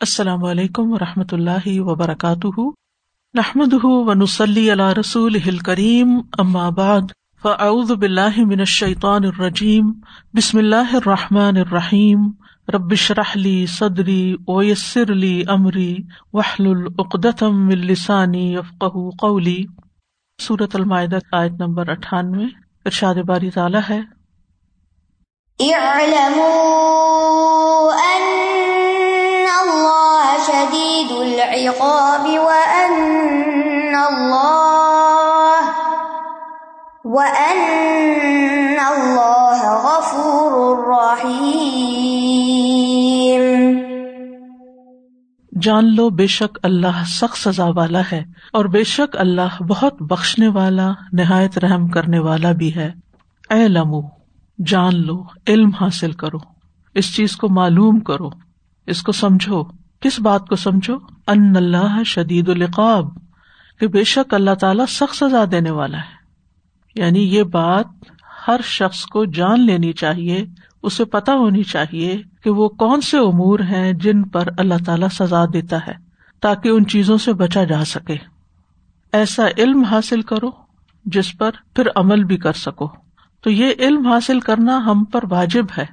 السلام علیکم و رحمۃ اللہ وبرکاتہ۔ نحمد ونسلی علیہ رسول کریم ام آباد فعد بلّہ من الشیطان الرجیم، بسم اللہ الرحمٰن الرحیم۔ ربش رحلی صدری اویسر علی عمری وحل العقدم السانی یفق قولی۔ صورت المائدہ، آیت نمبر اٹھانوے، ارشاد باری تعالیٰ ہے۔ جان لو بے شک اللہ سخت سزا والا ہے اور بے شک اللہ بہت بخشنے والا، نہایت رحم کرنے والا بھی ہے۔ اے لمو جان لو، علم حاصل کرو۔ اس چیز کو معلوم کرو۔ اس کو سمجھو۔ کس بات کو سمجھو؟ ان اللہ شدید القاب کہ بے شک اللہ تعالیٰ سخت سزا دینے والا ہے۔ یعنی یہ بات ہر شخص کو جان لینی چاہیے، اسے پتا ہونی چاہیے کہ وہ کون سے امور ہیں جن پر اللہ تعالیٰ سزا دیتا ہے، تاکہ ان چیزوں سے بچا جا سکے۔ ایسا علم حاصل کرو جس پر پھر عمل بھی کر سکو۔ تو یہ علم حاصل کرنا ہم پر واجب ہے،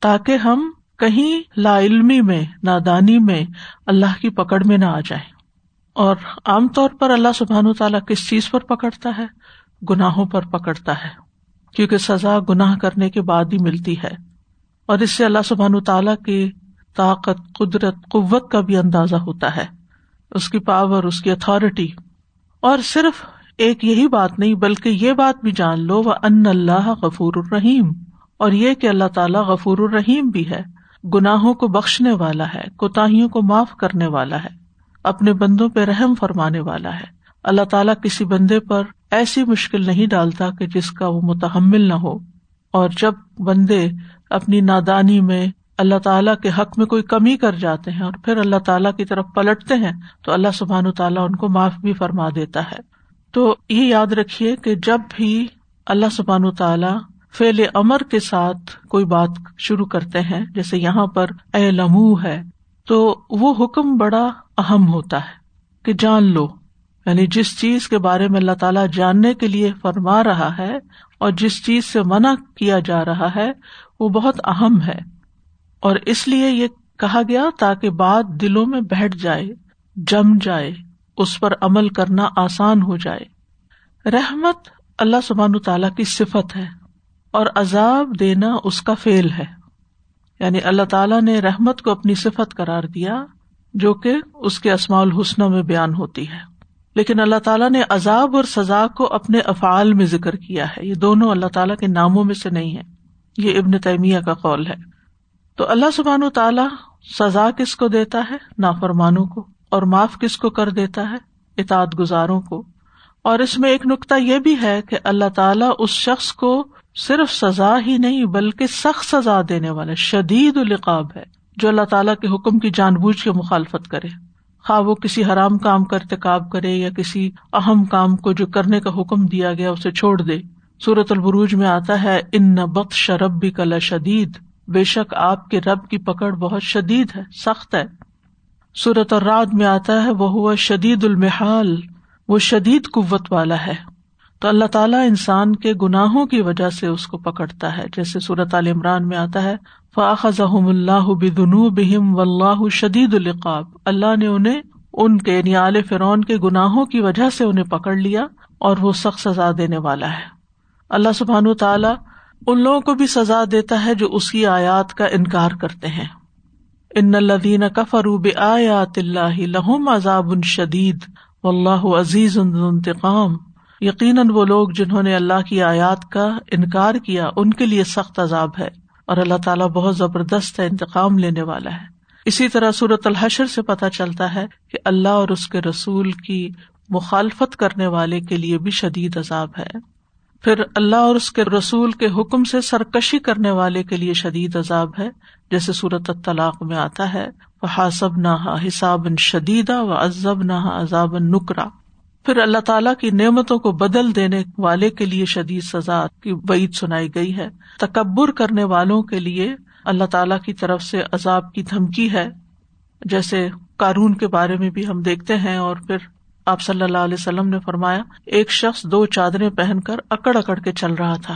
تاکہ ہم کہیں لا علمی میں، نادانی میں اللہ کی پکڑ میں نہ آ جائے اور عام طور پر اللہ سبحان و تعالیٰ کس چیز پر پکڑتا ہے؟ گناہوں پر پکڑتا ہے۔ کیونکہ سزا گناہ کرنے کے بعد ہی ملتی ہے۔ اور اس سے اللہ سبحان و تعالیٰ کی طاقت، قدرت، قوت کا بھی اندازہ ہوتا ہے۔ اس کی پاور اس کی اتارٹی اور صرف ایک یہی بات نہیں، بلکہ یہ بات بھی جان لو وہ ان اللہ غفور الرحیم اور یہ کہ اللہ تعالیٰ غفور الرحیم بھی ہے۔ گناہوں کو بخشنے والا ہے، کوتاہیوں کو معاف کرنے والا ہے، اپنے بندوں پہ رحم فرمانے والا ہے۔ اللہ تعالیٰ کسی بندے پر ایسی مشکل نہیں ڈالتا کہ جس کا وہ متحمل نہ ہو۔ اور جب بندے اپنی نادانی میں اللہ تعالیٰ کے حق میں کوئی کمی کر جاتے ہیں اور پھر اللہ تعالیٰ کی طرف پلٹتے ہیں، تو اللہ سبحان و تعالیٰ ان کو معاف بھی فرما دیتا ہے۔ تو یہ یاد رکھیے کہ جب بھی اللہ سبحان و تعالیٰ فیل امر کے ساتھ کوئی بات شروع کرتے ہیں، جیسے یہاں پر اے لمو ہے، تو وہ حکم بڑا اہم ہوتا ہے کہ جان لو۔ یعنی جس چیز کے بارے میں اللہ تعالیٰ جاننے کے لیے فرما رہا ہے اور جس چیز سے منع کیا جا رہا ہے، وہ بہت اہم ہے۔ اور اس لیے یہ کہا گیا تاکہ بات دلوں میں بیٹھ جائے، جم جائے، اس پر عمل کرنا آسان ہو جائے۔ رحمت اللہ سبحان تعالیٰ کی صفت ہے۔ اور عذاب دینا اس کا فیل ہے۔ یعنی اللہ تعالیٰ نے رحمت کو اپنی صفت قرار دیا جو کہ اس کے اسماع الحسن میں بیان ہوتی ہے۔ لیکن اللہ تعالیٰ نے عذاب اور سزا کو اپنے افعال میں ذکر کیا ہے۔ یہ دونوں اللہ تعالیٰ کے ناموں میں سے نہیں ہے۔ یہ ابن تیمیہ کا قول ہے۔ تو اللہ سبحان و تعالیٰ سزا کس کو دیتا ہے؟ نافرمانوں کو۔ اور معاف کس کو کر دیتا ہے؟ اطاعت گزاروں کو۔ اور اس میں ایک نقطہ یہ بھی ہے کہ اللہ تعالیٰ اس شخص کو صرف سزا ہی نہیں بلکہ سخت سزا دینے والا شدید القاب ہے، جو اللہ تعالیٰ کے حکم کی جان بوجھ کے مخالفت کرے۔ خواہ وہ کسی حرام کام کا ارتقاب کرے یا کسی اہم کام کو جو کرنے کا حکم دیا گیا اسے چھوڑ دے۔ سورت البروج میں آتا ہے، ان نہ شرب بھی کلا شدید بے شک آپ کے رب کی پکڑ بہت شدید ہے، سخت ہے۔ سورت اور رات میں آتا ہے وہ ہوا شدید المحال وہ شدید قوت والا ہے۔ تو اللہ تعالیٰ انسان کے گناہوں کی وجہ سے اس کو پکڑتا ہے۔ جیسے صورت عال عمران میں آتا ہے فاخذ اللہ بدنو بہم و اللہ شدید القاب اللہ نے انہیں، ان کے یعنی نیال فرون کے گناہوں کی وجہ سے انہیں پکڑ لیا اور وہ سخت سزا دینے والا ہے۔ اللہ سبحان تعالیٰ ان لوگوں کو بھی سزا دیتا ہے جو اس کی آیات کا انکار کرتے ہیں۔ ان الدین کفروب آیات اللہ لہم عذاب شدید و اللہ عزیز انتقام۔ یقیناً وہ لوگ جنہوں نے اللہ کی آیات کا انکار کیا، ان کے لیے سخت عذاب ہے اور اللہ تعالیٰ بہت زبردست ہے، انتقام لینے والا ہے۔ اسی طرح صورت الحشر سے پتہ چلتا ہے کہ اللہ اور اس کے رسول کی مخالفت کرنے والے کے لیے بھی شدید عذاب ہے۔ پھر اللہ اور اس کے رسول کے حکم سے سرکشی کرنے والے کے لیے شدید عذاب ہے، جیسے صورت طلاق میں آتا ہے۔ وہ حاصب نہ حساب شدیدہ و ازب نہ عذاب نکرا پھر اللہ تعالیٰ کی نعمتوں کو بدل دینے والے کے لیے شدید سزا کی وعید سنائی گئی ہے۔ تکبر کرنے والوں کے لیے اللہ تعالیٰ کی طرف سے عذاب کی دھمکی ہے۔ جیسے کارون کے بارے میں بھی ہم دیکھتے ہیں اور پھر آپ صلی اللہ علیہ وسلم نے فرمایا، ایک شخص دو چادریں پہن کر اکڑ اکڑ کے چل رہا تھا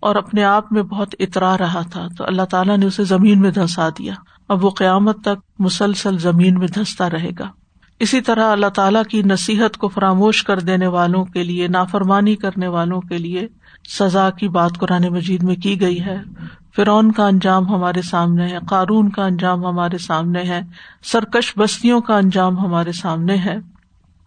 اور اپنے آپ میں بہت اترا رہا تھا، تو اللہ تعالیٰ نے اسے زمین میں دھنسا دیا۔ اب وہ قیامت تک مسلسل زمین میں دھنستا رہے گا۔ اسی طرح اللہ تعالیٰ کی نصیحت کو فراموش کر دینے والوں کے لیے، نافرمانی کرنے والوں کے لیے سزا کی بات قرآن مجید میں کی گئی ہے۔ فرعون کا انجام ہمارے سامنے ہے، قارون کا انجام ہمارے سامنے ہے، سرکش بستیوں کا انجام ہمارے سامنے ہے۔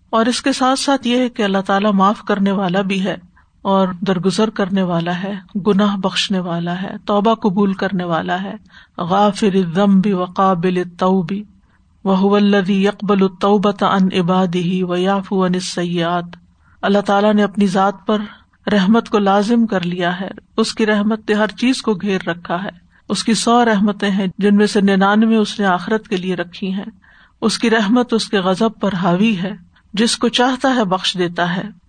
اور اس کے ساتھ ساتھ یہ ہے کہ اللہ تعالیٰ معاف کرنے والا بھی ہے اور درگزر کرنے والا ہے، گناہ بخشنے والا ہے، توبہ قبول کرنے والا ہے۔ غافر ضم بھی وقابل توبی وہ الدی یکبل التوبت ان عبادی و یاف ان سیات اللہ تعالیٰ نے اپنی ذات پر رحمت کو لازم کر لیا ہے۔ اس کی رحمت نے ہر چیز کو گھیر رکھا ہے۔ اس کی سو رحمتیں ہیں جن میں سے ننانوے اس نے آخرت کے لیے رکھی ہیں۔ اس کی رحمت اس کے غزب پر حاوی ہے۔ جس کو چاہتا ہے بخش دیتا ہے۔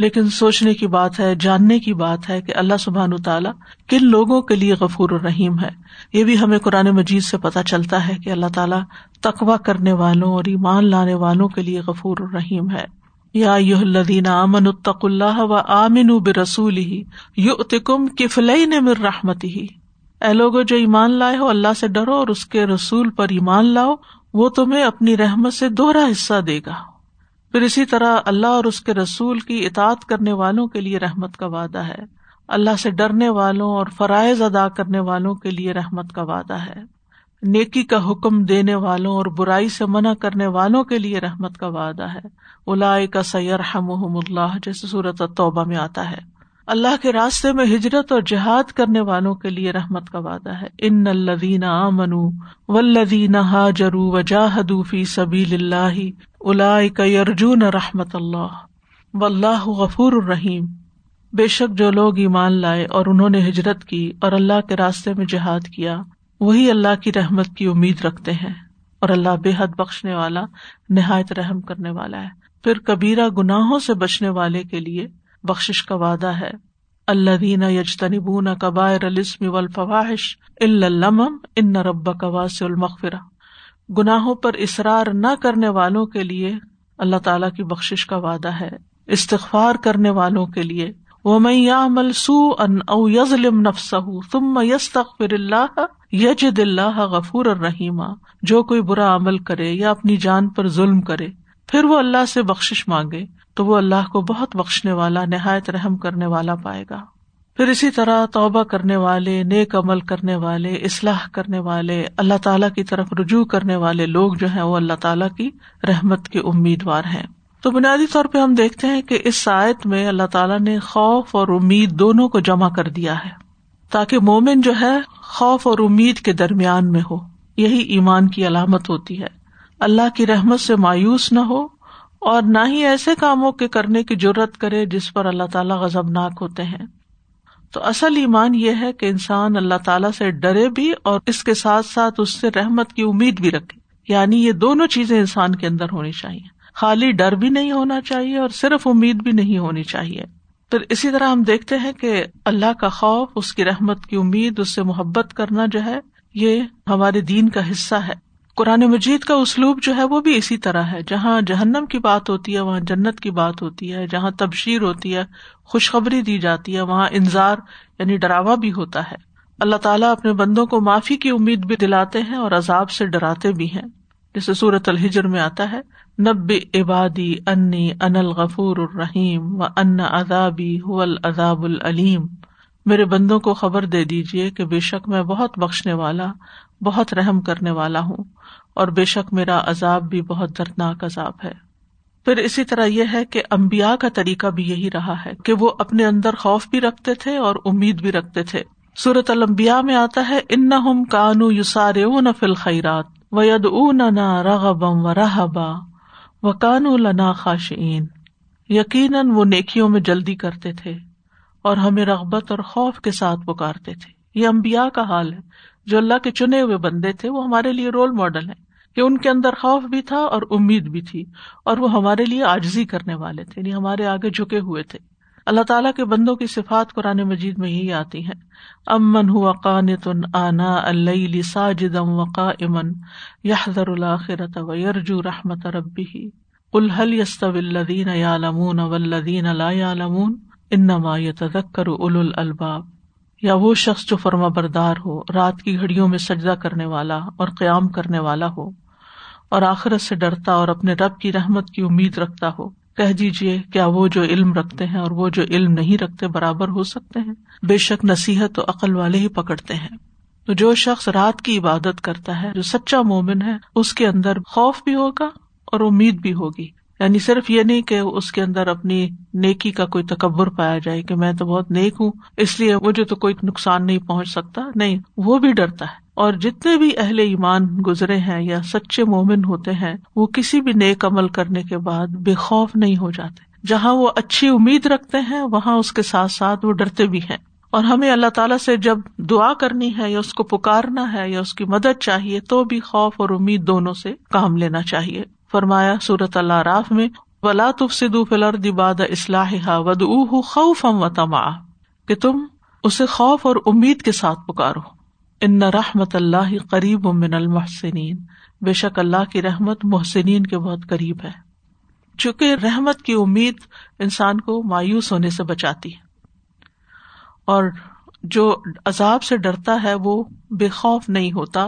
لیکن سوچنے کی بات ہے، جاننے کی بات ہے کہ اللہ سبحان تعالیٰ کن لوگوں کے لیے غفور الرحیم ہے۔ یہ بھی ہمیں قرآن مجید سے پتہ چلتا ہے کہ اللہ تعالیٰ تقوا کرنے والوں اور ایمان لانے والوں کے لیے غفور الرحیم ہے۔ یا یو الدین امن الطق اللہ و آمن برسول ہی یو اتکم کفل مر رحمت ہی اے لوگ جو ایمان لائے ہو، اللہ سے ڈرو اور اس کے رسول پر ایمان لاؤ، وہ تمہیں اپنی رحمت سے دوہرا حصہ دے گا۔ پھر اسی طرح اللہ اور اس کے رسول کی اطاعت کرنے والوں کے لیے رحمت کا وعدہ ہے۔ اللہ سے ڈرنے والوں اور فرائض ادا کرنے والوں کے لیے رحمت کا وعدہ ہے۔ نیکی کا حکم دینے والوں اور برائی سے منع کرنے والوں کے لیے رحمت کا وعدہ ہے۔ الا کا سیر اللہ جیسے صورت توبہ میں آتا ہے۔ اللہ کے راستے میں ہجرت اور جہاد کرنے والوں کے لیے رحمت کا وعدہ ہے۔ ان الدین منو ولدین حاجرو وجاہدو فی سبیل اللہ یرجون رحمت اللہ۔ و اللہ غفور الرحیم۔ بے شک جو لوگ ایمان لائے اور انہوں نے ہجرت کی اور اللہ کے راستے میں جہاد کیا، وہی اللہ کی رحمت کی امید رکھتے ہیں اور اللہ بے حد بخشنے والا، نہایت رحم کرنے والا ہے۔ پھر کبیرہ گناہوں سے بچنے والے کے لیے بخش کا وعدہ ہے۔ اللہ دینا یجتنبون کبائر السم والفواحش الا ان رب کواس المغفرہ۔ گناہوں پر اصرار نہ کرنے والوں کے لیے اللہ تعالی کی بخش کا وعدہ ہے۔ استغفار کرنے والوں کے لیے۔ وہ میں یا ملسو ان او یزلم نفس تم یس تخر اللہ یجد اللہ غفور الرحیمہ جو کوئی برا عمل کرے یا اپنی جان پر ظلم کرے، پھر وہ اللہ سے بخش مانگے۔ تو وہ اللہ کو بہت بخشنے والا، نہایت رحم کرنے والا پائے گا۔ پھر اسی طرح توبہ کرنے والے، نیک عمل کرنے والے، اصلاح کرنے والے، اللہ تعالیٰ کی طرف رجوع کرنے والے لوگ جو ہیں، وہ اللہ تعالیٰ کی رحمت کے امیدوار ہیں۔ تو بنیادی طور پہ ہم دیکھتے ہیں کہ اس سائت میں اللہ تعالیٰ نے خوف اور امید دونوں کو جمع کر دیا ہے۔ تاکہ مومن جو ہے، خوف اور امید کے درمیان میں ہو۔ یہی ایمان کی علامت ہوتی ہے۔ اللہ کی رحمت سے مایوس نہ ہو اور نہ ہی ایسے کاموں کے کرنے کی ضرورت کرے جس پر اللہ تعالیٰ غزب ناک ہوتے ہیں۔ تو اصل ایمان یہ ہے کہ انسان اللہ تعالیٰ سے ڈرے بھی اور اس کے ساتھ ساتھ اس سے رحمت کی امید بھی رکھے۔ یعنی یہ دونوں چیزیں انسان کے اندر ہونی چاہیے۔ خالی ڈر بھی نہیں ہونا چاہیے اور صرف امید بھی نہیں ہونی چاہیے۔ پھر اسی طرح ہم دیکھتے ہیں کہ اللہ کا خوف، اس کی رحمت کی امید، اس سے محبت کرنا جو ہے، یہ ہمارے دین کا حصہ ہے۔ قرآن مجید کا اسلوب جو ہے وہ بھی اسی طرح ہے۔ جہاں جہنم کی بات ہوتی ہے، وہاں جنت کی بات ہوتی ہے۔ جہاں تبشیر ہوتی ہے، خوشخبری دی جاتی ہے، وہاں انضار یعنی ڈراوا بھی ہوتا ہے۔ اللہ تعالیٰ اپنے بندوں کو معافی کی امید بھی دلاتے ہیں اور عذاب سے ڈراتے بھی ہیں۔ جیسے سورت الحجر میں آتا ہے نب عبادی انی ان الغفور الرحیم و ان ادابی العذاب العلیم۔ میرے بندوں کو خبر دے دیجیے کہ بے شک میں بہت بخشنے والا، بہت رحم کرنے والا ہوں، اور بے شک میرا عذاب بھی بہت دردناک عذاب ہے۔ پھر اسی طرح یہ ہے کہ امبیا کا طریقہ بھی یہی رہا ہے کہ وہ اپنے اندر خوف بھی رکھتے تھے اور امید بھی رکھتے تھے۔ سورت المبیا میں آتا ہے ان کانو یوسار فل خیرات و ید اُنا رغبم و رحبا و کان لنا خاشعین۔ یقیناً وہ نیکیوں میں جلدی کرتے تھے۔ اور ہمیں رغبت اور خوف کے ساتھ پکارتے تھے۔ یہ امبیا کا حال ہے۔ جو اللہ کے چنے ہوئے بندے تھے، وہ ہمارے لیے رول ماڈل ہے کہ ان کے اندر خوف بھی تھا اور امید بھی تھی، اور وہ ہمارے لیے آجزی کرنے والے تھے یعنی ہمارے آگے جھکے ہوئے تھے۔ اللہ تعالیٰ کے بندوں کی صفات قرآن مجید میں ہی آتی ہیں۔ امن ہوا قانتن آنا اللہ ساجدم وقا امن یحذر الآخرت و یرجو رحمت ربی الحل یستو الدین یالمون ولدین لا یالمون انما یتذکر اول الباب یا وہ شخص جو فرما بردار ہو، رات کی گھڑیوں میں سجدہ کرنے والا اور قیام کرنے والا ہو، اور آخرت سے ڈرتا اور اپنے رب کی رحمت کی امید رکھتا ہو۔ کہہ دیجیے کیا وہ جو علم رکھتے ہیں اور وہ جو علم نہیں رکھتے برابر ہو سکتے ہیں؟ بے شک نصیحت تو عقل والے ہی پکڑتے ہیں۔ تو جو شخص رات کی عبادت کرتا ہے، جو سچا مومن ہے، اس کے اندر خوف بھی ہوگا اور امید بھی ہوگی۔ یعنی صرف یہ نہیں کہ اس کے اندر اپنی نیکی کا کوئی تکبر پایا جائے کہ میں تو بہت نیک ہوں، اس لیے مجھے تو کوئی نقصان نہیں پہنچ سکتا۔ نہیں، وہ بھی ڈرتا ہے۔ اور جتنے بھی اہل ایمان گزرے ہیں یا سچے مومن ہوتے ہیں، وہ کسی بھی نیک عمل کرنے کے بعد بے خوف نہیں ہو جاتے۔ جہاں وہ اچھی امید رکھتے ہیں، وہاں اس کے ساتھ ساتھ وہ ڈرتے بھی ہیں۔ اور ہمیں اللہ تعالیٰ سے جب دعا کرنی ہے یا اس کو پکارنا ہے یا اس کی مدد چاہیے، تو بھی خوف اور امید دونوں سے کام لینا چاہیے۔ فرمایا سورت اللہ راف میں، ولا تفسدو فلر دباد اصلاح ود اوہ خوف و تما کہ تم اسے خوف اور امید کے ساتھ پکارو۔ ان رحمت اللہ قریب من المحسنین بے شک اللہ کی رحمت محسنین کے بہت قریب ہے۔ چونکہ رحمت کی امید انسان کو مایوس ہونے سے بچاتی ہے۔ اور جو عذاب سے ڈرتا ہے وہ بے خوف نہیں ہوتا،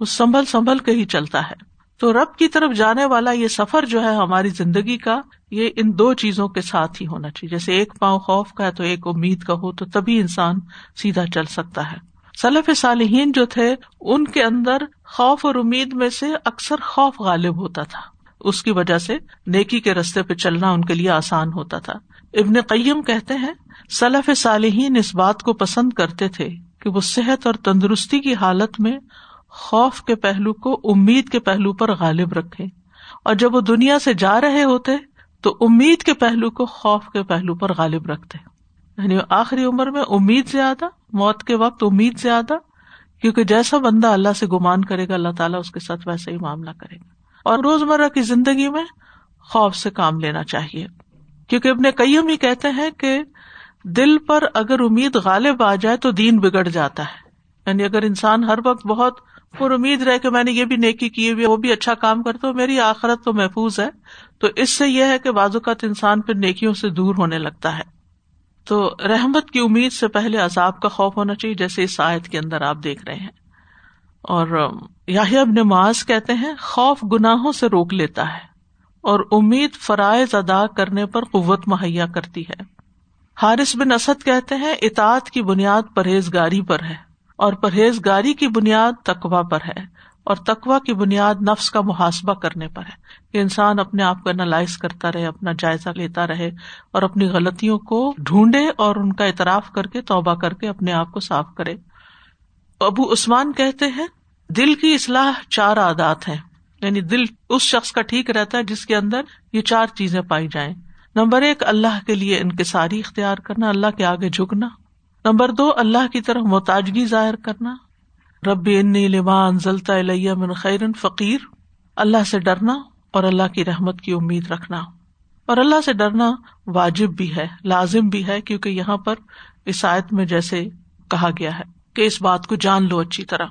وہ سنبھل سنبھل کے ہی چلتا ہے۔ تو رب کی طرف جانے والا یہ سفر جو ہے ہماری زندگی کا، یہ ان دو چیزوں کے ساتھ ہی ہونا چاہیے۔ جیسے ایک پاؤں خوف کا ہے تو ایک امید کا ہو، تو تبھی انسان سیدھا چل سکتا ہے۔ سلف صالحین جو تھے، ان کے اندر خوف اور امید میں سے اکثر خوف غالب ہوتا تھا۔ اس کی وجہ سے نیکی کے رستے پہ چلنا ان کے لیے آسان ہوتا تھا۔ ابن قیم کہتے ہیں، سلف صالحین اس بات کو پسند کرتے تھے کہ وہ صحت اور تندرستی کی حالت میں خوف کے پہلو کو امید کے پہلو پر غالب رکھے۔ اور جب وہ دنیا سے جا رہے ہوتے، تو امید کے پہلو کو خوف کے پہلو پر غالب رکھتے۔ یعنی آخری عمر میں امید زیادہ، موت کے وقت امید زیادہ، کیونکہ جیسا بندہ اللہ سے گمان کرے گا، اللہ تعالیٰ اس کے ساتھ ویسا ہی معاملہ کرے گا۔ اور روزمرہ کی زندگی میں خوف سے کام لینا چاہیے۔ کیونکہ اپنے کئیم ہی کہتے ہیں کہ دل پر اگر امید غالب آ جائے تو دین بگڑ جاتا ہے۔ یعنی اگر انسان ہر وقت بہت اور امید رہے کہ میں نے یہ بھی نیکی کی وہ بھی اچھا کام کرتا ہوں میری آخرت تو محفوظ ہے۔ تو اس سے یہ ہے کہ بعض اوقات انسان پھر نیکیوں سے دور ہونے لگتا ہے۔ تو رحمت کی امید سے پہلے عذاب کا خوف ہونا چاہیے، جیسے اس آیت کے اندر آپ دیکھ رہے ہیں۔ اور ابن معاذ کہتے ہیں، خوف گناہوں سے روک لیتا ہے اور امید فرائض ادا کرنے پر قوت مہیا کرتی ہے۔ حارث بن اسد کہتے ہیں، اطاعت کی بنیاد پرہیزگاری پر ہے۔ اور پرہیزگاری کی بنیاد تقوا پر ہے اور تقوا کی بنیاد نفس کا محاسبہ کرنے پر ہے کہ انسان اپنے آپ کو انالائز کرتا رہے، اپنا جائزہ لیتا رہے اور اپنی غلطیوں کو ڈھونڈے اور ان کا اعتراف کر کے، توبہ کر کے اپنے آپ کو صاف کرے۔ ابو عثمان کہتے ہیں، دل کی اصلاح چار عادات ہیں۔ یعنی دل اس شخص کا ٹھیک رہتا ہے جس کے اندر یہ چار چیزیں پائی جائیں۔ نمبر ایک، اللہ کے لیے انکساری اختیار کرنا، اللہ کے آگے جھکنا۔ نمبر دو، اللہ کی طرف محتاجگی ظاہر کرنا۔ رب انی لمان ضلع من خیرن فقیر۔ اللہ سے ڈرنا اور اللہ کی رحمت کی امید رکھنا۔ اور اللہ سے ڈرنا واجب بھی ہے، لازم بھی ہے، کیونکہ یہاں پر عیسائیت میں جیسے کہا گیا ہے کہ اس بات کو جان لو اچھی طرح۔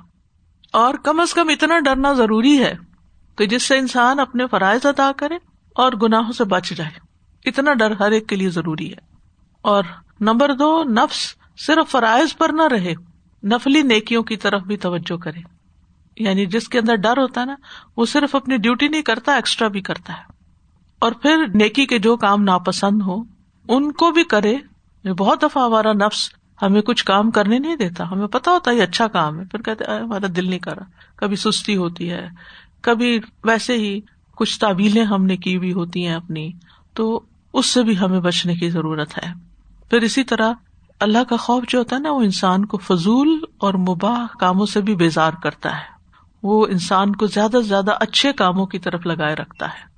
اور کم از کم اتنا ڈرنا ضروری ہے کہ جس سے انسان اپنے فرائض ادا کرے اور گناہوں سے بچ جائے۔ اتنا ڈر ہر ایک کے لیے ضروری ہے۔ اور نمبر دو، نفس صرف فرائض پر نہ رہے، نفلی نیکیوں کی طرف بھی توجہ کرے۔ یعنی جس کے اندر ڈر ہوتا ہے نا، وہ صرف اپنی ڈیوٹی نہیں کرتا، ایکسٹرا بھی کرتا ہے۔ اور پھر نیکی کے جو کام ناپسند ہو، ان کو بھی کرے۔ بہت دفعہ ہمارا نفس ہمیں کچھ کام کرنے نہیں دیتا۔ ہمیں پتا ہوتا ہے اچھا کام ہے، پھر کہتے ہمارا دل نہیں کر رہا۔ کبھی سستی ہوتی ہے، کبھی ویسے ہی کچھ تعبیلیں ہم نے کی بھی ہوتی ہیں اپنی۔ تو اس سے بھی ہمیں بچنے کی ضرورت ہے۔ پھر اسی طرح اللہ کا خوف جو ہوتا ہے نا، وہ انسان کو فضول اور مباح کاموں سے بھی بیزار کرتا ہے۔ وہ انسان کو زیادہ سے زیادہ اچھے کاموں کی طرف لگائے رکھتا ہے۔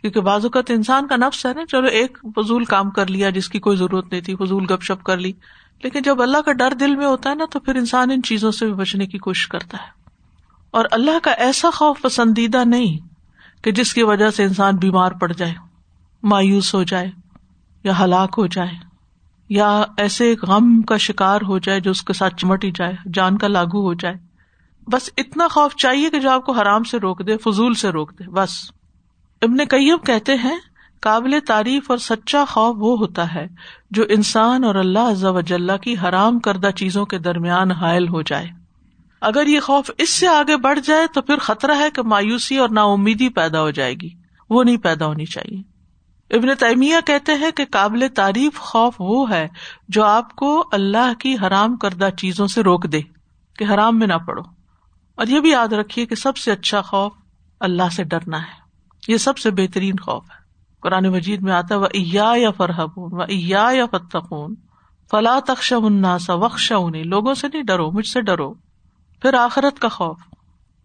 کیونکہ بعض اوقات انسان کا نفس ہے نا، چلو ایک فضول کام کر لیا جس کی کوئی ضرورت نہیں تھی، فضول گپ شپ کر لی۔ لیکن جب اللہ کا ڈر دل میں ہوتا ہے نا، تو پھر انسان ان چیزوں سے بھی بچنے کی کوشش کرتا ہے۔ اور اللہ کا ایسا خوف پسندیدہ نہیں کہ جس کی وجہ سے انسان بیمار پڑ جائے، مایوس ہو جائے یا ہلاک ہو جائے۔ یا ایسے غم کا شکار ہو جائے جو اس کے ساتھ چمٹ ہی جائے، جان کا لاگو ہو جائے۔ بس اتنا خوف چاہیے کہ جو آپ کو حرام سے روک دے، فضول سے روک دے، بس۔ ابن کئیم کہتے ہیں، قابل تعریف اور سچا خوف وہ ہوتا ہے جو انسان اور اللہ وجاللہ کی حرام کردہ چیزوں کے درمیان حائل ہو جائے۔ اگر یہ خوف اس سے آگے بڑھ جائے تو پھر خطرہ ہے کہ مایوسی اور نا امیدی پیدا ہو جائے گی۔ وہ نہیں پیدا ہونی چاہیے۔ ابن تیمیہ کہتے ہیں کہ قابل تعریف خوف وہ ہے جو آپ کو اللہ کی حرام کردہ چیزوں سے روک دے کہ حرام میں نہ پڑو۔ اور یہ بھی یاد رکھیے کہ سب سے اچھا خوف اللہ سے ڈرنا ہے۔ یہ سب سے بہترین خوف ہے۔ قرآن مجید میں آتا وہ یا فرحبون و ایا یا فتقون فلا تخش اناسا وقش لوگوں سے نہیں ڈرو، مجھ سے ڈرو۔ پھر آخرت کا خوف۔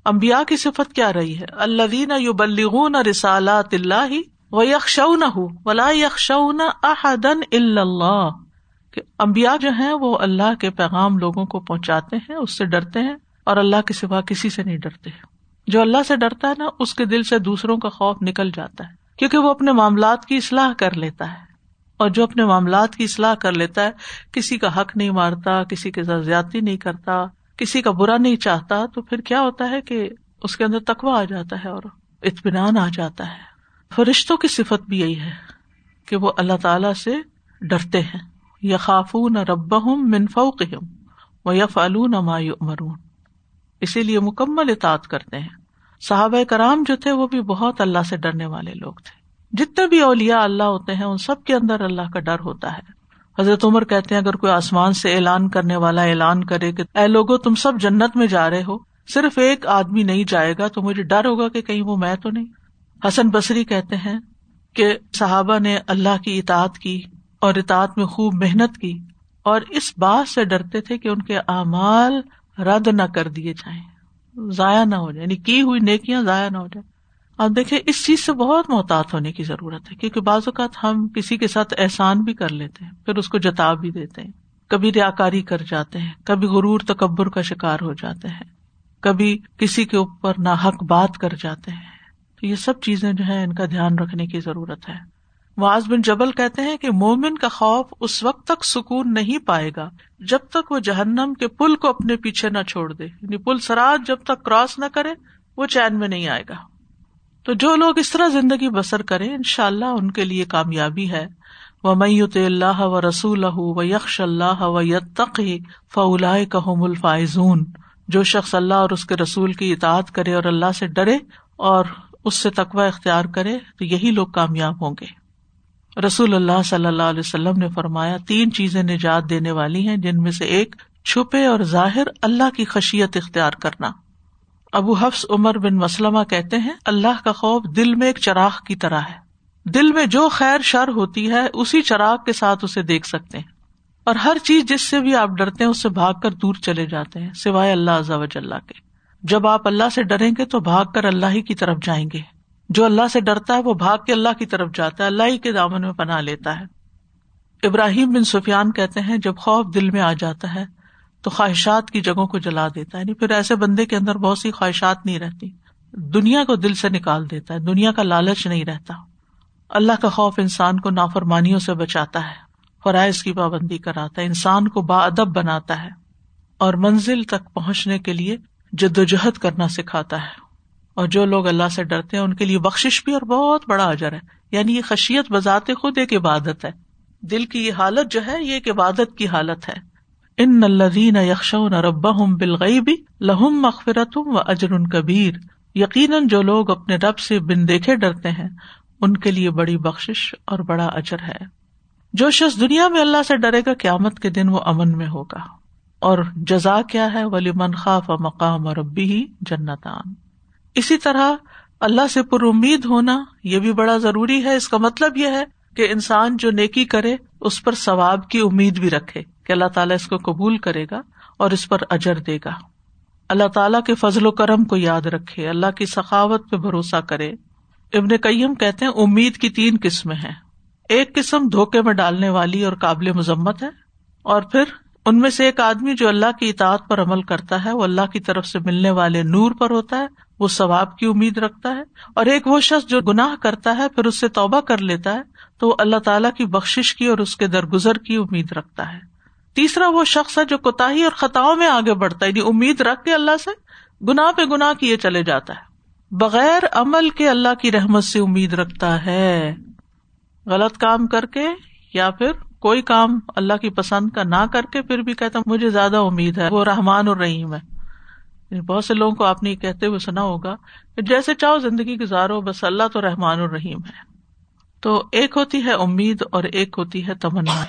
امبیا کی صفت کیا رہی ہے؟ اللہ دین یو بلغون رسالات اللہ و یکشو نہ ولا یکشو نہ احدن اللہ کہ امبیا جو ہیں وہ اللہ کے پیغام لوگوں کو پہنچاتے ہیں، اس سے ڈرتے ہیں اور اللہ کے سوا کسی سے نہیں ڈرتے۔ جو اللہ سے ڈرتا ہے نا، اس کے دل سے دوسروں کا خوف نکل جاتا ہے، کیونکہ وہ اپنے معاملات کی اصلاح کر لیتا ہے۔ اور جو اپنے معاملات کی اصلاح کر لیتا ہے، کسی کا حق نہیں مارتا، کسی کے ساتھ زیادتی نہیں کرتا، کسی کا برا نہیں چاہتا، تو پھر کیا ہوتا ہے کہ اس کے اندر تقوا آ جاتا ہے اور اطمینان آ جاتا ہے۔ فرشتوں کی صفت بھی یہی ہے کہ وہ اللہ تعالی سے ڈرتے ہیں۔ یا خافون رب ہوں منفوق ہوں یا اسی لیے مکمل اطاعت کرتے ہیں۔ صحابۂ کرام جو تھے وہ بھی بہت اللہ سے ڈرنے والے لوگ تھے۔ جتنے بھی اولیا اللہ ہوتے ہیں ان سب کے اندر اللہ کا ڈر ہوتا ہے۔ حضرت عمر کہتے ہیں، اگر کوئی آسمان سے اعلان کرنے والا اعلان کرے کہ اے لوگو، تم سب جنت میں جا رہے ہو، صرف ایک آدمی نہیں جائے گا تو مجھے ڈر ہوگا کہ کہیں وہ میں تو نہیں۔ حسن بصری کہتے ہیں کہ صحابہ نے اللہ کی اطاعت کی اور اطاعت میں خوب محنت کی اور اس بات سے ڈرتے تھے کہ ان کے اعمال رد نہ کر دیے جائیں، ضائع نہ ہو جائے یعنی کی ہوئی نیکیاں ضائع نہ ہو جائے آپ دیکھیں، اس چیز سے بہت محتاط ہونے کی ضرورت ہے، کیونکہ بعض اوقات ہم کسی کے ساتھ احسان بھی کر لیتے ہیں، پھر اس کو جتا بھی دیتے ہیں۔ کبھی ریا کاری کر جاتے ہیں، کبھی غرور تکبر کا شکار ہو جاتے ہیں، کبھی کسی کے اوپر نہ حق بات کر جاتے ہیں۔ تو یہ سب چیزیں جو ہے ان کا دھیان رکھنے کی ضرورت ہے۔ معاذ بن جبل کہتے ہیں کہ مومن کا خوف اس وقت تک سکون نہیں پائے گا جب تک وہ جہنم کے پل کو اپنے پیچھے نہ چھوڑ دے۔ یعنی پل سراج جب تک کراس نہ کرے، وہ چین میں نہیں آئے گا۔ تو جو لوگ اس طرح زندگی بسر کرے ان شاء اللہ ان کے لیے کامیابی ہے۔ وہ میت اللہ و رسول و یکش اللہ و یتق فلا کہ الفائزون۔ جو شخص اللہ اور اس کے رسول کی اطاعت کرے اور اللہ سے ڈرے اور اس سے تقوی اختیار کرے تو یہی لوگ کامیاب ہوں گے۔ رسول اللہ صلی اللہ علیہ وسلم نے فرمایا، تین چیزیں نجات دینے والی ہیں، جن میں سے ایک، چھپے اور ظاہر اللہ کی خشیت اختیار کرنا۔ ابو حفظ عمر بن مسلمہ کہتے ہیں، اللہ کا خوف دل میں ایک چراغ کی طرح ہے۔ دل میں جو خیر شر ہوتی ہے، اسی چراغ کے ساتھ اسے دیکھ سکتے ہیں۔ اور ہر چیز جس سے بھی آپ ڈرتے ہیں، اس سے بھاگ کر دور چلے جاتے ہیں، سوائے اللہ اللہ کے۔ جب آپ اللہ سے ڈریں گے تو بھاگ کر اللہ ہی کی طرف جائیں گے۔ جو اللہ سے ڈرتا ہے وہ بھاگ کے اللہ کی طرف جاتا ہے، اللہ ہی کے دامن میں پناہ لیتا ہے۔ ابراہیم بن سفیان کہتے ہیں، جب خوف دل میں آ جاتا ہے تو خواہشات کی جگہوں کو جلا دیتا ہے۔ یعنی پھر ایسے بندے کے اندر بہت سی خواہشات نہیں رہتی۔ دنیا کو دل سے نکال دیتا ہے، دنیا کا لالچ نہیں رہتا۔ اللہ کا خوف انسان کو نافرمانیوں سے بچاتا ہے، فرائض کی پابندی کراتا ہے، انسان کو با ادب بناتا ہے۔ اور منزل تک پہنچنے کے لیے جدوجہد کرنا سکھاتا ہے۔ اور جو لوگ اللہ سے ڈرتے ہیں، ان کے لیے بخش بھی اور بہت بڑا اجر ہے۔ یعنی یہ خشیت بذات خود ایک عبادت ہے۔ دل کی یہ حالت جو ہے، یہ ایک عبادت کی حالت ہے۔ ان الذین یکشون ربهم بالغیب لہم مغفرت و اجر کبیر۔ یقیناً جو لوگ اپنے رب سے بن دیکھے ڈرتے ہیں، ان کے لیے بڑی بخش اور بڑا اجر ہے۔ جو شخص دنیا میں اللہ سے ڈرے گا، قیامت کے دن وہ امن میں ہوگا۔ اور جزا کیا ہے ولی خاف مقام اور ربی ہی جنتان۔ اسی طرح اللہ سے پر امید ہونا یہ بھی بڑا ضروری ہے۔ اس کا مطلب یہ ہے کہ انسان جو نیکی کرے، اس پر ثواب کی امید بھی رکھے کہ اللہ تعالیٰ اس کو قبول کرے گا اور اس پر اجر دے گا۔ اللہ تعالیٰ کے فضل و کرم کو یاد رکھے، اللہ کی سخاوت پہ بھروسہ کرے۔ ابن کئیم کہتے ہیں، امید کی تین قسمیں ہیں۔ ایک قسم دھوکے میں ڈالنے والی اور قابل مذمت ہے اور پھر ان میں سے ایک آدمی جو اللہ کی اطاعت پر عمل کرتا ہے، وہ اللہ کی طرف سے ملنے والے نور پر ہوتا ہے، وہ ثواب کی امید رکھتا ہے، اور ایک وہ شخص جو گناہ کرتا ہے، پھر اس سے توبہ کر لیتا ہے، تو وہ اللہ تعالیٰ کی بخش کی اور اس کے درگزر کی امید رکھتا ہے۔ تیسرا وہ شخص ہے جو کوتا اور خطاؤں میں آگے بڑھتا ہے یعنی امید رکھ کے اللہ سے گنا پہ گنا کیے چلے جاتا ہے۔ بغیر عمل کے اللہ کی رحمت سے امید رکھتا ہے۔ غلط کام کر کے یا پھر کوئی کام اللہ کی پسند کا نہ کر کے پھر بھی کہتا مجھے زیادہ امید ہے، وہ رحمان اور رحیم ہے یعنی بہت سے لوگوں کو آپ نے کہتے ہوئے سنا ہوگا کہ جیسے چاہو زندگی گزارو، بس اللہ تو رحمان اور رحیم ہے۔ تو ایک ہوتی ہے امید اور ایک ہوتی ہے تمنا۔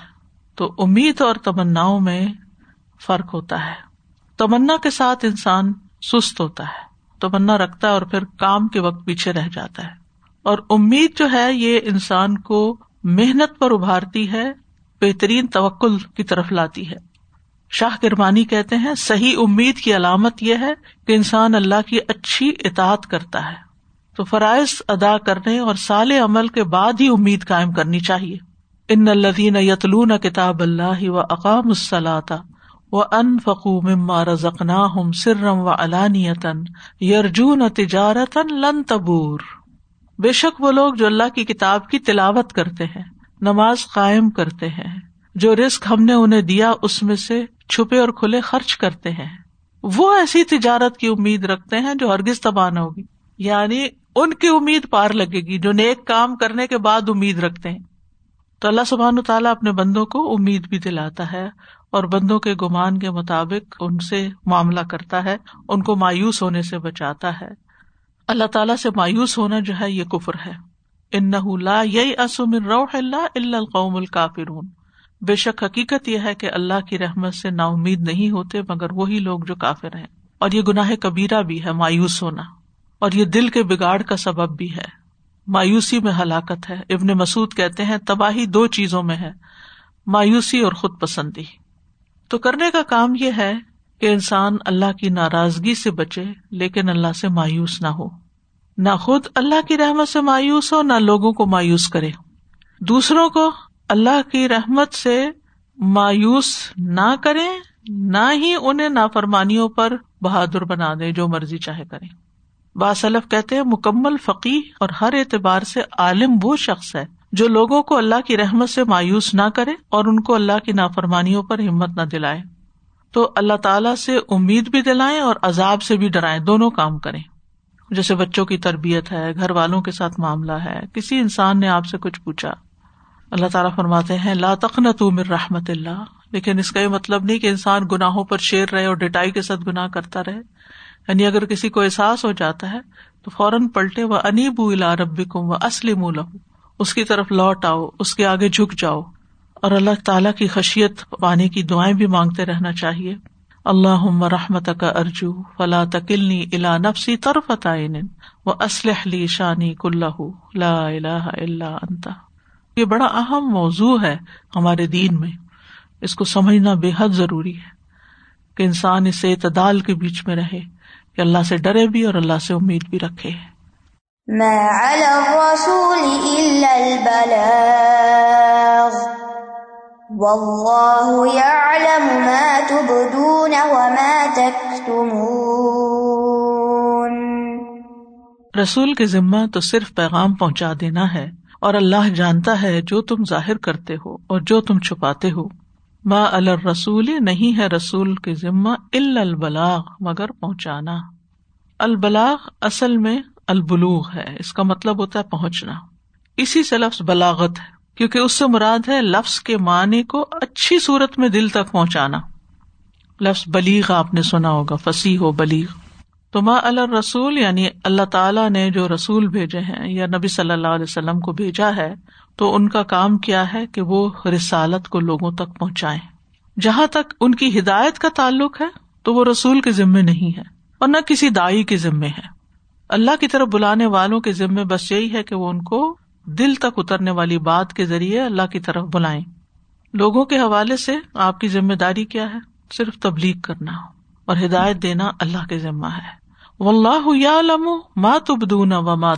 تو امید اور تمنا میں فرق ہوتا ہے۔ تمنا کے ساتھ انسان سست ہوتا ہے۔ تمنا رکھتا ہے اور پھر کام کے وقت پیچھے رہ جاتا ہے۔ اور امید جو ہے، یہ انسان کو محنت پر ابھارتی ہے بہترین توکل کی طرف لاتی ہے۔ شاہ کرمانی کہتے ہیں، صحیح امید کی علامت یہ ہے کہ انسان اللہ کی اچھی اطاعت کرتا ہے۔ تو فرائض ادا کرنے اور سال عمل کے بعد ہی امید قائم کرنی چاہیے۔ ان الدین یتلون کتاب اللہ و اقام الصلاۃ و ان فقو مما رزقنا ہم سرم و علانیتن یرجون تجارت لن تبور۔ بے شک وہ لوگ جو اللہ کی کتاب کی تلاوت کرتے ہیں۔ نماز قائم کرتے ہیں۔ جو رسک ہم نے انہیں دیا، اس میں سے چھپے اور کھلے خرچ کرتے ہیں۔ وہ ایسی تجارت کی امید رکھتے ہیں جو ہرگز تباہ نہ ہوگی۔ یعنی ان کی امید پار لگے گی جو نیک کام کرنے کے بعد امید رکھتے ہیں۔ تو اللہ سبحان تعالیٰ اپنے بندوں کو امید بھی دلاتا ہے اور بندوں کے گمان کے مطابق ان سے معاملہ کرتا ہے، ان کو مایوس ہونے سے بچاتا ہے۔ اللہ تعالیٰ سے مایوس ہونا جو ہے، یہ کفر ہے۔ ان لا یہی اسم روح اللہ القوم الکافرون۔ بے شک حقیقت یہ ہے کہ اللہ کی رحمت سے نا امید نہیں ہوتے مگر وہی لوگ جو کافر ہیں۔ اور یہ گناہ کبیرہ بھی ہے، مایوس ہونا۔ اور یہ دل کے بگاڑ کا سبب بھی ہے۔ مایوسی میں ہلاکت ہے۔ ابن مسعد کہتے ہیں، تباہی دو چیزوں میں ہے، مایوسی اور خود پسندی۔ تو کرنے کا کام یہ ہے کہ انسان اللہ کی ناراضگی سے بچے، لیکن اللہ سے مایوس نہ ہو۔ نہ خود اللہ کی رحمت سے مایوس ہو، نہ لوگوں کو مایوس کرے۔ دوسروں کو اللہ کی رحمت سے مایوس نہ کرے نہ ہی انہیں نافرمانیوں پر بہادر بنا دے جو مرضی چاہے کرے باصلف کہتے ہیں، مکمل فقی اور ہر اعتبار سے عالم وہ شخص ہے جو لوگوں کو اللہ کی رحمت سے مایوس نہ کرے اور ان کو اللہ کی نافرمانیوں پر ہمت نہ دلائے۔ تو اللہ تعالی سے امید بھی دلائیں اور عذاب سے بھی ڈرائیں، دونوں کام کریں۔ جیسے بچوں کی تربیت ہے، گھر والوں کے ساتھ معاملہ ہے، کسی انسان نے آپ سے کچھ پوچھا؟ اللہ تعالیٰ فرماتے ہیں، لا تخن تو رحمت اللہ، لیکن اس کا یہ مطلب نہیں کہ انسان گناہوں پر شیر رہے اور ڈٹائی کے ساتھ گناہ کرتا رہے۔ یعنی اگر کسی کو احساس ہو جاتا ہے تو فوراً پلٹے وہ انیب الا ربی کم و اسلم لہو اس کی طرف لوٹ آؤ، اس کے آگے جھک جاؤ۔ اور اللہ تعالیٰ کی خشیت پانے کی دعائیں بھی مانگتے رہنا چاہیے۔ اللہ رحمت کا ارجو فلا تکلنی الا نفسی طرف و اسلح شانی کل لا الہ الا انتا یہ بڑا اہم موضوع ہے ہمارے دین میں۔ اس کو سمجھنا بے حد ضروری ہے کہ انسان اس اعتدال کے بیچ میں رہے، کہ اللہ سے ڈرے بھی اور اللہ سے امید بھی رکھے۔ رسول کے ذمہ تو صرف پیغام پہنچا دینا ہے اور اللہ جانتا ہے جو تم ظاہر کرتے ہو اور جو تم چھپاتے ہو۔ ماں الرسول نہیں ہے رسول کے ذمہ البلاغ، مگر پہنچانا۔ البلاغ اصل میں البلوغ ہے، اس کا مطلب ہوتا ہے پہنچنا۔ اسی سے لفظ بلاغت ہے۔ کیونکہ اس سے مراد ہے لفظ کے معنی کو اچھی صورت میں دل تک پہنچانا۔ لفظ بلیغ آپ نے سنا ہوگا، فصیح ہو بلیغ۔ تو ماں اللہ رسول یعنی اللہ تعالیٰ نے جو رسول بھیجے ہیں یا نبی صلی اللہ علیہ وسلم کو بھیجا ہے، تو ان کا کام کیا ہے کہ وہ رسالت کو لوگوں تک پہنچائے جہاں تک ان کی ہدایت کا تعلق ہے، تو وہ رسول کے ذمے نہیں ہے، اور نہ کسی دائی کے ذمے ہے۔ اللہ کی طرف بلانے والوں کے ذمے بس یہی ہے کہ وہ ان کو دل تک اترنے والی بات کے ذریعے اللہ کی طرف بلائیں۔ لوگوں کے حوالے سے آپ کی ذمہ داری کیا ہے؟ صرف تبلیغ کرنا اور ہدایت دینا اللہ کے ذمہ ہے۔ و اللہ یا لمو ماں تبدون و ماں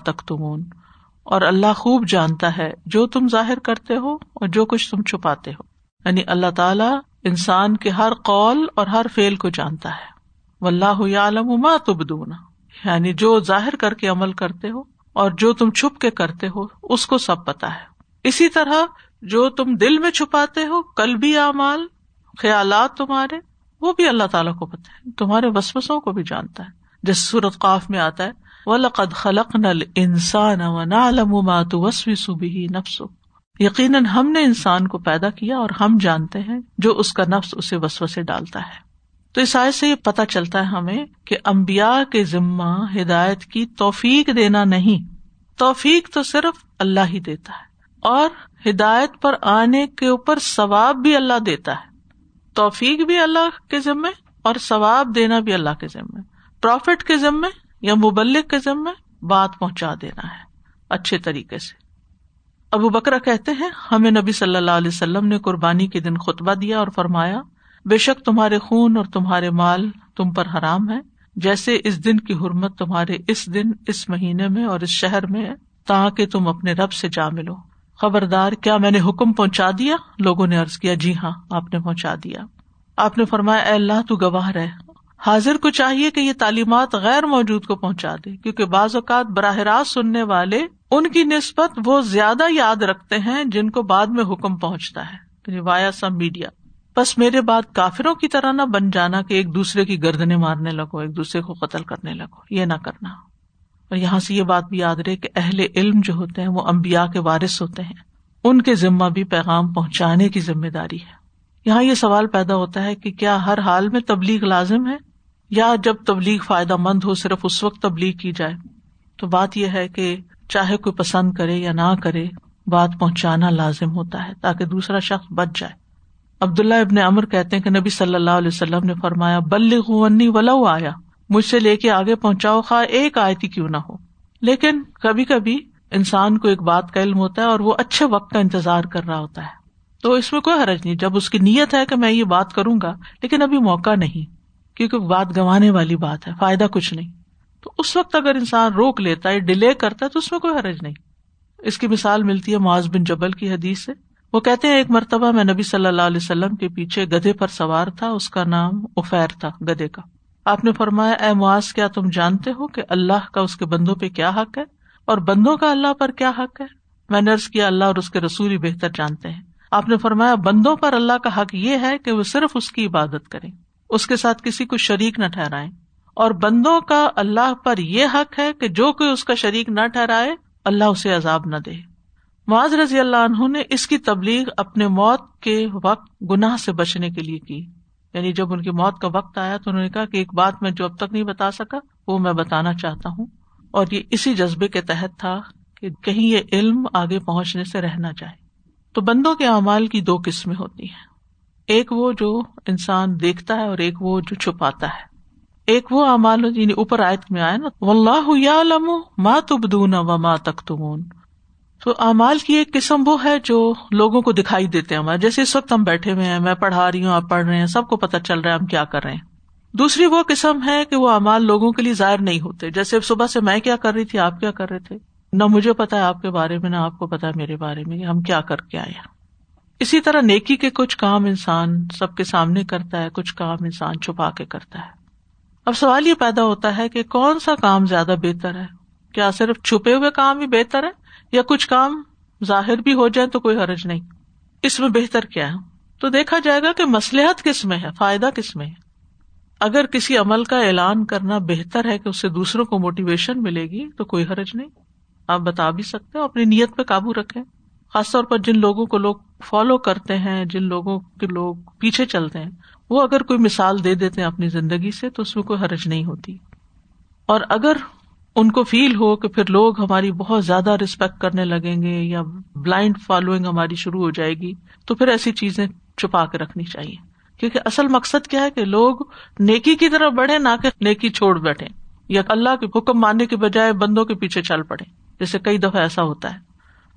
اور اللہ خوب جانتا ہے جو تم ظاہر کرتے ہو اور جو کچھ تم چھپاتے ہو۔ یعنی اللہ تعالیٰ انسان کے ہر قول اور ہر فیل کو جانتا ہے۔ و اللہ عالم ماں تبدون۔ یعنی جو ظاہر کر کے عمل کرتے ہو اور جو تم چھپ کے کرتے ہو، اس کو سب پتا ہے۔ اسی طرح جو تم دل میں چھپاتے ہو کل بھی اعمال، خیالات تمہارے، وہ بھی اللہ تعالیٰ کو پتہ ہے۔ تمہارے وسوسوں کو بھی جانتا ہے۔ جس صورت قاف میں آتا ہے، وَلَقَدْ خَلَقْنَا الْإِنسَانَ وَنَعْلَمُ مَا تُوَسْوِسُ بِهِ نَفْسُ یقیناً ہم نے انسان کو پیدا کیا اور ہم جانتے ہیں جو اس کا نفس اسے وسوسے ڈالتا ہے۔ تو اس آئے سے یہ پتا چلتا ہے ہمیں کہ امبیا کے ذمہ ہدایت کی توفیق دینا نہیں۔ توفیق تو صرف اللہ ہی دیتا ہے اور ہدایت پر آنے کے اوپر ثواب بھی اللہ دیتا ہے۔ توفیق بھی اللہ کے ذمے اور ثواب دینا بھی اللہ کے ذمے پروفٹ کے ذمے یا مبلک کے ذمے بات پہنچا دینا ہے اچھے طریقے سے۔ ابو بکرا کہتے ہیں، ہمیں نبی صلی اللہ علیہ وسلم نے قربانی کے دن خطبہ دیا اور فرمایا بے شک تمہارے خون اور تمہارے مال تم پر حرام ہے۔ جیسے اس دن کی حرمت تمہارے اس دن، اس مہینے میں اور اس شہر میں ہے تاکہ تم اپنے رب سے جا ملو۔ خبردار، کیا میں نے حکم پہنچا دیا؟ لوگوں نے ارض کیا جی ہاں آپ نے پہنچا دیا۔ آپ نے فرمایا، اے اللہ، تو گواہ رہے حاضر کو چاہیے کہ یہ تعلیمات غیر موجود کو پہنچا دے، کیونکہ بعض اوقات براہ راست سننے والے ان کی نسبت وہ زیادہ یاد رکھتے ہیں جن کو بعد میں حکم پہنچتا ہے۔ Via some media. بس میرے بعد کافروں کی طرح نہ بن جانا کہ ایک دوسرے کی گردنے مارنے لگو، ایک دوسرے کو قتل کرنے لگو، یہ نہ کرنا۔ اور یہاں سے یہ بات بھی یاد رہے کہ اہل علم جو ہوتے ہیں، وہ امبیا کے وارث ہوتے ہیں۔ ان کے ذمہ بھی پیغام پہنچانے کی ذمہ داری ہے۔ یہاں یہ سوال پیدا ہوتا ہے کہ کیا ہر حال میں تبلیغ لازم ہے؟ یا جب تبلیغ فائدہ مند ہو، صرف اس وقت تبلیغ کی جائے؟ تو بات یہ ہے کہ چاہے کوئی پسند کرے یا نہ کرے، بات پہنچانا لازم ہوتا ہے تاکہ دوسرا شخص بچ جائے۔ عبداللہ ابن امر کہتے ہیں کہ نبی صلی اللہ علیہ وسلم نے فرمایا بلغنی ولو آیا، مجھ سے لے کے آگے پہنچاؤ، خواہ ایک آیتی کیوں نہ ہو۔ لیکن کبھی کبھی انسان کو ایک بات کا علم ہوتا ہے اور وہ اچھے وقت کا انتظار کر رہا ہوتا ہے۔ تو اس میں کوئی حرج نہیں، جب اس کی نیت ہے کہ میں یہ بات کروں گا، لیکن ابھی موقع نہیں، کیونکہ بات گنوانے والی بات ہے، فائدہ کچھ نہیں۔ تو اس وقت اگر انسان روک لیتا ہے، ڈیلے کرتا ہے، تو اس میں کوئی حرج نہیں۔ اس کی مثال ملتی ہے معاذ بن جبل کی حدیث سے۔ وہ کہتے ہیں، ایک مرتبہ میں نبی صلی اللہ علیہ وسلم کے پیچھے گدھے پر سوار تھا، اس کا نام افیر تھا گدے کا۔ آپ نے فرمایا، اے معاذ، کیا تم جانتے ہو کہ اللہ کا اس کے بندوں پہ کیا حق ہے؟ اور بندوں کا اللہ پر کیا حق ہے؟ میں نرس کیا، اللہ اور اس کے رسول ہی بہتر جانتے ہیں۔ آپ نے فرمایا، بندوں پر اللہ کا حق یہ ہے کہ وہ صرف اس کی عبادت کریں، اس کے ساتھ کسی کو شریک نہ ٹھہرائے اور بندوں کا اللہ پر یہ حق ہے کہ جو کوئی اس کا شریک نہ ٹھہرائے، اللہ اسے عذاب نہ دے۔ معاذ رضی اللہ عنہ نے اس کی تبلیغ اپنے موت کے وقت گناہ سے بچنے کے لیے کی۔ یعنی جب ان کی موت کا وقت آیا تو انہوں نے کہا کہ ایک بات میں جو اب تک نہیں بتا سکا، وہ میں بتانا چاہتا ہوں۔ اور یہ اسی جذبے کے تحت تھا کہ کہیں یہ علم آگے پہنچنے سے رہنا چاہے تو بندوں کے اعمال کی دو قسمیں ہوتی ہیں۔ ایک وہ جو انسان دیکھتا ہے اور ایک وہ جو چھپاتا ہے۔ ایک وہ اعمال یعنی اوپر آیت میں آئے نا اللہ یا لمو ماں تبدون و ماں تک تمون تو امال کی ایک قسم وہ ہے جو لوگوں کو دکھائی دیتے ہیں۔ ہمارے جیسے اس وقت ہم بیٹھے ہوئے ہیں، میں پڑھا رہی ہوں، آپ پڑھ رہے ہیں، سب کو پتا چل رہا ہے ہم کیا کر رہے ہیں۔ دوسری وہ قسم ہے کہ وہ امال لوگوں کے لیے ظاہر نہیں ہوتے۔ جیسے صبح سے میں کیا کر رہی تھی، آپ کیا کر رہے تھے؟ نہ مجھے پتا ہے آپ کے بارے میں، نہ آپ کو پتا ہے میرے بارے میں، ہم کیا کر کے آئے ہیں۔ اسی طرح نیکی کے کچھ کام انسان سب کے سامنے کرتا ہے، کچھ کام انسان چھپا کے کرتا ہے۔ اب سوال یہ پیدا ہوتا ہے کہ کون سا کام زیادہ بہتر ہے؟ کیا صرف چھپے ہوئے کام ہی بہتر ہے؟ یا کچھ کام ظاہر بھی ہو جائے تو کوئی حرج نہیں۔ اس میں بہتر کیا ہے؟ تو دیکھا جائے گا کہ مسلحت کس میں ہے، فائدہ کس میں ہے۔ اگر کسی عمل کا اعلان کرنا بہتر ہے کہ اس سے دوسروں کو موٹیویشن ملے گی تو کوئی حرج نہیں۔ آپ بتا بھی سکتے اپنی نیت پہ قابو رکھے خاص طور پر جن لوگوں کو لوگ فالو کرتے ہیں، جن لوگوں کے لوگ پیچھے چلتے ہیں، وہ اگر کوئی مثال دے دیتے ہیں اپنی زندگی سے تو اس میں کوئی حرج نہیں ہوتی۔ اور اگر ان کو فیل ہو کہ پھر لوگ ہماری بہت زیادہ ریسپیکٹ کرنے لگیں گے یا بلائنڈ فالوئنگ ہماری شروع ہو جائے گی، تو پھر ایسی چیزیں چھپا کے رکھنی چاہیے۔ کیونکہ اصل مقصد کیا ہے کہ لوگ نیکی کی طرف بڑھے نہ کہ نیکی چھوڑ بیٹھے یا اللہ کے حکم ماننے کے بجائے بندوں کے پیچھے چل پڑے جیسے کئی دفعہ ایسا ہوتا ہے۔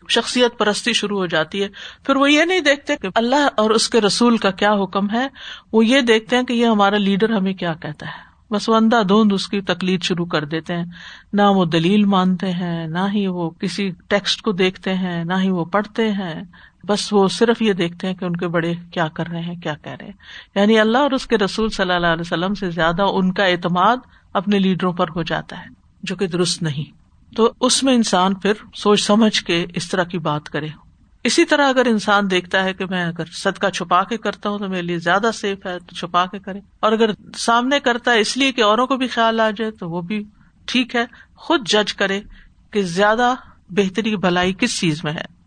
شخصیت پرستی شروع ہو جاتی ہے۔ پھر وہ یہ نہیں دیکھتے کہ اللہ اور اس کے رسول کا کیا حکم ہے، وہ یہ دیکھتے ہیں کہ یہ ہمارا لیڈر ہمیں کیا کہتا ہے۔ بس وہ اندھا دھند اس کی تکلیف شروع کر دیتے ہیں۔ نہ وہ دلیل مانتے ہیں، نہ ہی وہ کسی ٹیکسٹ کو دیکھتے ہیں، نہ ہی وہ پڑھتے ہیں۔ بس وہ صرف یہ دیکھتے ہیں کہ ان کے بڑے کیا کر رہے ہیں، کیا کہہ رہے ہیں۔ یعنی اللہ اور اس کے رسول صلی اللہ علیہ وسلم سے زیادہ ان کا اعتماد اپنے لیڈروں پر ہو جاتا ہے، جو کہ درست نہیں۔ تو اس میں انسان پھر سوچ سمجھ کے اس طرح کی بات کرے۔ اسی طرح اگر انسان دیکھتا ہے کہ میں اگر صدقہ چھپا کے کرتا ہوں تو میرے لیے زیادہ سیف ہے تو چھپا کے کرے۔ اور اگر سامنے کرتا ہے اس لیے کہ اوروں کو بھی خیال آ جائے تو وہ بھی ٹھیک ہے۔ خود جج کرے کہ زیادہ بہتری بھلائی کس چیز میں ہے۔